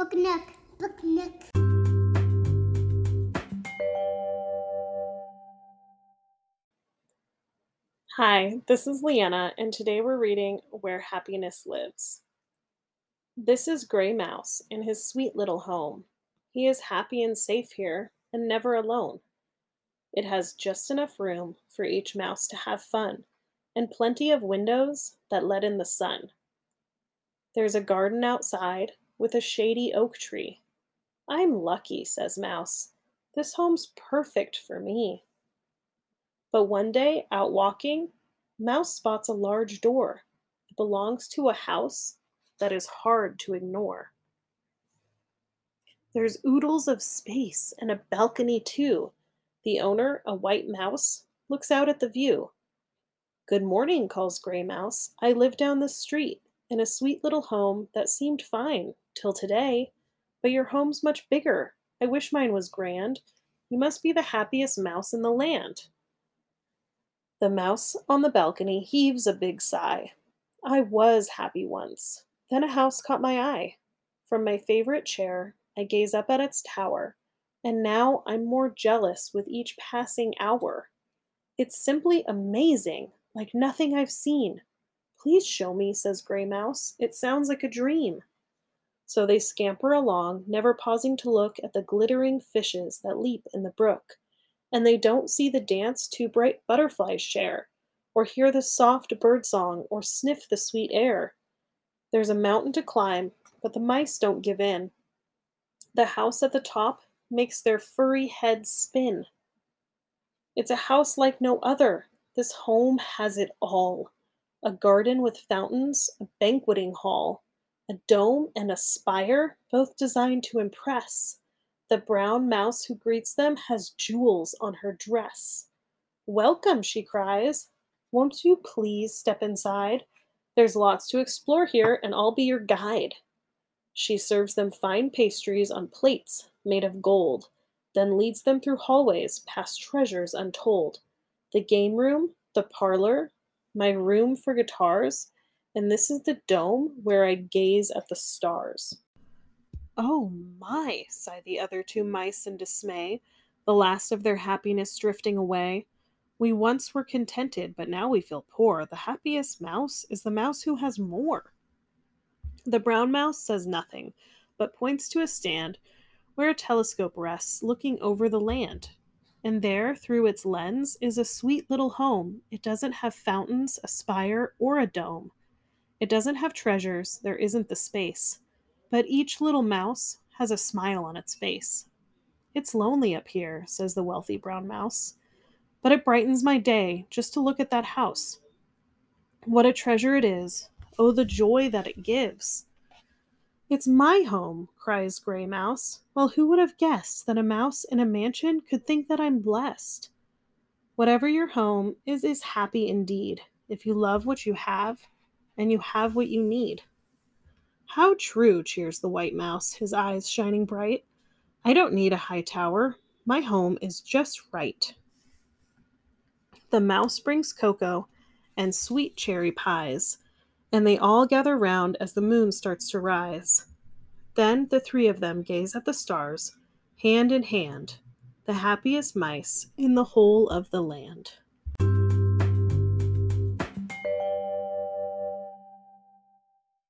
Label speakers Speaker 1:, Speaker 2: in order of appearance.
Speaker 1: Book Nook. Book Nook.
Speaker 2: Hi, this is Leanna, and today we're reading Where Happiness Lives. This is Gray Mouse in his sweet little home. He is happy and safe here, and never alone. It has just enough room for each mouse to have fun, and plenty of windows that let in the sun. There's a garden outside with a shady oak tree. I'm lucky, says Mouse. This home's perfect for me. But one day, out walking, Mouse spots a large door. It belongs to a house that is hard to ignore. There's oodles of space and a balcony, too. The owner, a white mouse, looks out at the view. Good morning, calls Gray Mouse. I live down the street in a sweet little home that seemed fine till today. But your home's much bigger. I wish mine was grand. You must be the happiest mouse in the land. The mouse on the balcony heaves a big sigh. I was happy once. Then a house caught my eye. From my favorite chair, I gaze up at its tower, and now I'm more jealous with each passing hour. It's simply amazing, like nothing I've seen. Please show me, says Gray Mouse. It sounds like a dream. So they scamper along, never pausing to look at the glittering fishes that leap in the brook and they don't see the dance two bright butterflies share, or hear the soft bird song, or sniff the sweet air. There's a mountain to climb, but the mice don't give in. The house at the top makes their furry heads spin. It's a house like no other. This home has it all a garden with fountains, a banqueting hall, a dome and a spire, both designed to impress. The brown mouse who greets them has jewels on her dress. Welcome, she cries. Won't you please step inside? There's lots to explore here, and I'll be your guide. She serves them fine pastries on plates made of gold, then leads them through hallways past treasures untold. The game room, the parlor, my room for guitars, and this is the dome where I gaze at the stars. Oh my, sigh the other two mice in dismay, the last of their happiness drifting away. We once were contented, but now we feel poor. The happiest mouse is the mouse who has more. The brown mouse says nothing, but points to a stand where a telescope rests, looking over the land. And there, through its lens, is a sweet little home. It doesn't have fountains, a spire, or a dome. It doesn't have treasures, there isn't the space but each little mouse has a smile on its face. It's lonely up here, says the wealthy brown mouse, but it brightens my day just to look at that house. What a treasure it is! Oh, the joy that it gives! It's my home, cries Gray Mouse. Well, who would have guessed that a mouse in a mansion could think that I'm blessed? Whatever your home is, is happy indeed, if you love what you have and you have what you need. How true, cheers the white mouse, his eyes shining bright. I don't need a high tower. My home is just right. The mouse brings cocoa and sweet cherry pies, and they all gather round as the moon starts to rise. Then the three of them gaze at the stars, hand in hand, the happiest mice in the whole of the land.